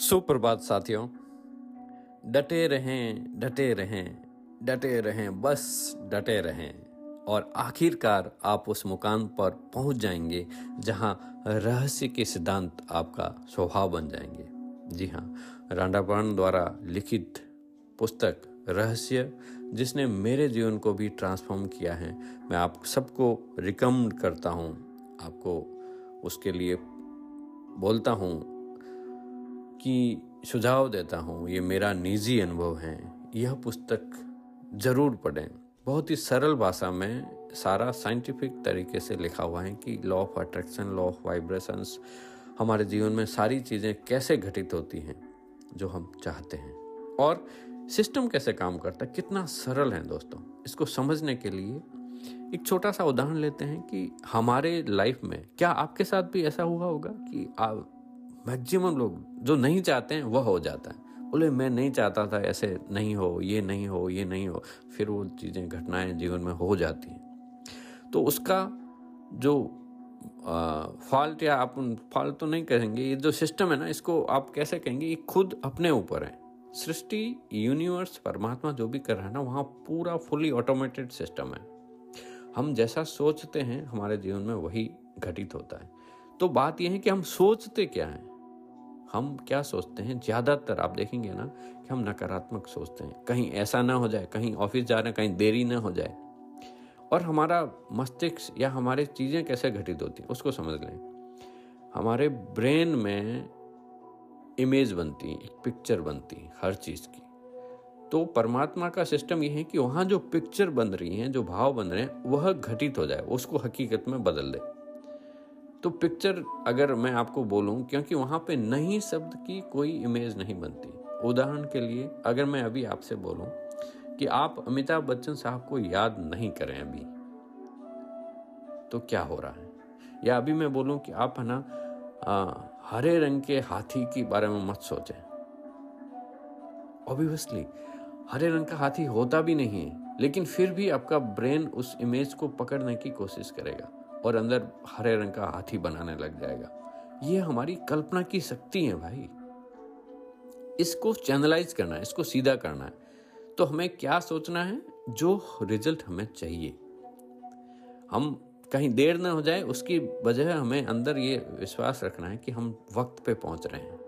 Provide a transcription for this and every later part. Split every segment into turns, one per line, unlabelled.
सुप्रभात साथियों। डटे रहें डटे रहें डटे रहें, बस डटे रहें और आखिरकार आप उस मुकाम पर पहुँच जाएँगे जहाँ रहस्य के सिद्धांत आपका स्वभाव बन जाएँगे। जी हाँ रांडापाण द्वारा लिखित पुस्तक रहस्य जिसने मेरे जीवन को भी ट्रांसफॉर्म किया है, मैं आप सबको रिकमेंड करता हूँ, आपको उसके लिए बोलता हूँ कि सुझाव देता हूँ, ये मेरा निजी अनुभव है। यह पुस्तक ज़रूर पढ़ें। बहुत ही सरल भाषा में सारा साइंटिफिक तरीके से लिखा हुआ है कि law of attraction law of vibrations हमारे जीवन में सारी चीज़ें कैसे घटित होती हैं, जो हम चाहते हैं। और सिस्टम कैसे काम करता है, कितना सरल है दोस्तों। इसको समझने के लिए एक छोटा सा उदाहरण लेते हैं कि हमारे लाइफ में क्या आपके साथ भी ऐसा हुआ होगा कि आप मैक्सिमम लोग जो नहीं चाहते हैं, वह हो जाता है। बोले, मैं नहीं चाहता था, ऐसे नहीं हो, ये नहीं हो, ये नहीं हो। फिर वो चीज़ें, घटनाएँ जीवन में हो जाती हैं। तो उसका जो फॉल्ट या आप फॉल्ट तो नहीं कहेंगे, ये जो सिस्टम है ना, इसको आप कैसे कहेंगे, ये खुद अपने ऊपर है। सृष्टि यूनिवर्स परमात्मा जो भी कर रहा है ना, वहाँ पूरा फुली ऑटोमेटेड सिस्टम है। हम जैसा सोचते हैं, हमारे जीवन में वही घटित होता है। तो बात यह है कि हम सोचते क्या हैं? हम क्या सोचते हैं? ज़्यादातर आप देखेंगे ना कि हम नकारात्मक सोचते हैं। कहीं ऐसा ना हो जाए, कहीं ऑफ़िस जा रहे हैं कहीं देरी ना हो जाए। और हमारा मस्तिष्क या हमारे चीज़ें कैसे घटित होती हैं, उसको समझ लें। हमारे ब्रेन में इमेज बनती है, एक पिक्चर बनती हर चीज़ की। तो परमात्मा का सिस्टम ये है कि वहाँ जो पिक्चर बन रही हैं, जो भाव बन रहे हैं, वह घटित हो जाए, उसको हकीकत में बदल दे। तो पिक्चर अगर मैं आपको बोलूँ, क्योंकि वहाँ पे नहीं शब्द की कोई इमेज नहीं बनती। उदाहरण के लिए, अगर मैं अभी आपसे बोलूँ कि आप अमिताभ बच्चन साहब को याद नहीं करें अभी तो क्या हो रहा है? या अभी मैं बोलूँ कि आप है ना हरे रंग के हाथी के बारे में मत सोचें। ऑब्वियसली हरे रंग का हाथी होता भी नहीं है, लेकिन फिर भी आपका ब्रेन उस इमेज को पकड़ने की कोशिश करेगा। और अंदर हरे रंग का हाथी बनाने लग जाएगा। ये हमारी कल्पना की शक्ति है भाई। इसको चैनलाइज करना है, इसको सीधा करना है। तो हमें क्या सोचना है? जो रिज़ल्ट हमें चाहिए। हम कहीं देर ना हो जाए, उसकी वजह हमें अंदर ये विश्वास रखना है कि हम वक्त पे पहुँच रहे हैं।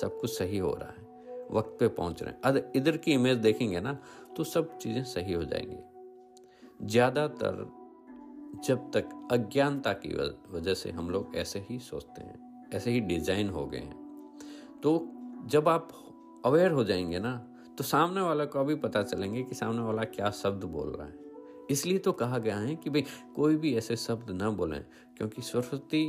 सब कुछ सही हो रहा है। वक्त पे पहुँच रहे हैं। अगर इधर की इमेज देखेंगे ना तो सब चीज़ें सही हो जाएँगी। ज़्यादातर जब तक अज्ञानता की वजह से हम लोग ऐसे ही सोचते हैं, ऐसे ही डिज़ाइन हो गए हैं। तो जब आप अवेयर हो जाएँगे ना तो सामने वाला को भी पता चलेंगे कि सामने वाला क्या शब्द बोल रहा है। इसलिए तो कहा गया है कि भाई, कोई भी ऐसे शब्द ना बोलें, क्योंकि सरस्वती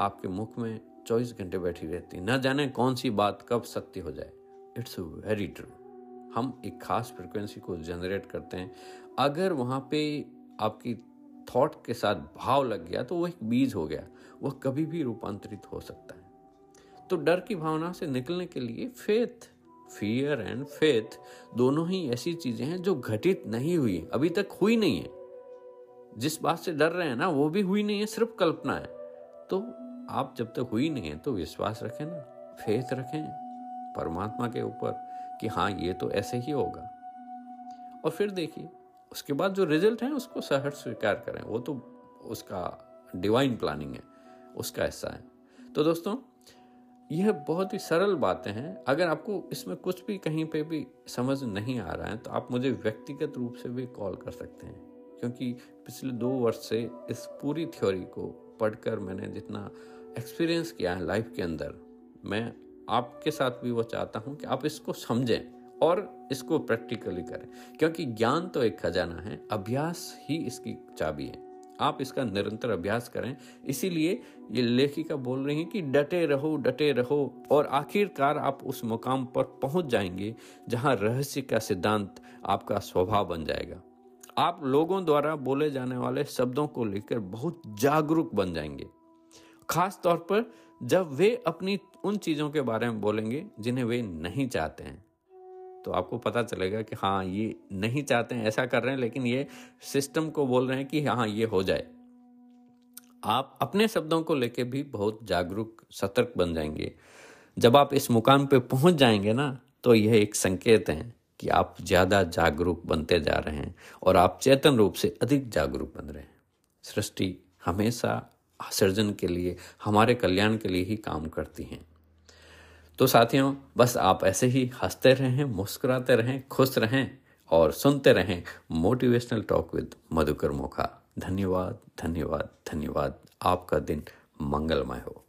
आपके मुख में चौबीस घंटे बैठी रहती है। ना जाने कौन सी बात कब सत्य हो जाए। इट्स वेरी ट्रू हम एक खास फ्रिक्वेंसी को जनरेट करते हैं। अगर वहाँ पे आपकी थॉट के साथ भाव लग गया तो वह एक बीज हो गया। वह कभी भी रूपांतरित हो सकता है। तो डर की भावना से निकलने के लिए फेथ फियर एंड फेथ दोनों ही ऐसी चीज़ें हैं जो घटित नहीं हुई, अभी तक हुई नहीं है। जिस बात से डर रहे हैं ना, वो भी हुई नहीं है, सिर्फ़ कल्पना है। तो आप जब तक हुई नहीं है तो विश्वास रखें ना फेथ रखें, परमात्मा के ऊपर कि हाँ ये तो ऐसे ही होगा। और फिर देखिए उसके बाद जो रिज़ल्ट है, उसको सहर्ष स्वीकार करें। वो तो उसका डिवाइन प्लानिंग है, उसका हिस्सा है। तो दोस्तों, यह बहुत ही सरल बातें हैं। अगर आपको इसमें कुछ भी कहीं पे भी समझ नहीं आ रहा है तो आप मुझे व्यक्तिगत रूप से भी कॉल कर सकते हैं। क्योंकि पिछले दो वर्ष से इस पूरी थ्योरी को पढ़कर मैंने जितना एक्सपीरियंस किया है लाइफ के अंदर, मैं आपके साथ भी वो चाहता हूँ कि आप इसको समझें। और इसको प्रैक्टिकली करें। क्योंकि ज्ञान तो एक खजाना है, अभ्यास ही इसकी चाबी है। आप इसका निरंतर अभ्यास करें। इसीलिए ये लेखिका बोल रही है कि डटे रहो डटे रहो, और आखिरकार आप उस मुकाम पर पहुँच जाएँगे जहाँ रहस्य का सिद्धांत आपका स्वभाव बन जाएगा। आप लोगों द्वारा बोले जाने वाले शब्दों को लेकर बहुत जागरूक बन जाएँगे। खास तौर पर जब वे अपनी उन चीज़ों के बारे में बोलेंगे जिन्हें वे नहीं चाहते हैं। तो आपको पता चलेगा कि हाँ ये नहीं चाहते हैं, ऐसा कर रहे हैं, लेकिन ये सिस्टम को बोल रहे हैं कि हाँ ये हो जाए। आप अपने शब्दों को लेके भी बहुत जागरूक, सतर्क बन जाएँगे। जब आप इस मुकाम पे पहुँच जाएँगे ना तो यह एक संकेत है कि आप ज़्यादा जागरूक बनते जा रहे हैं और आप चेतन रूप से अधिक जागरूक बन रहे हैं। सृष्टि हमेशा सृजन के लिए, हमारे कल्याण के लिए ही काम करती हैं। तो साथियों, बस आप ऐसे ही हँसते रहें, मुस्कुराते रहें, खुश रहें और सुनते रहें motivational talk with Madhukar Mokha. धन्यवाद धन्यवाद धन्यवाद। आपका दिन मंगलमय हो।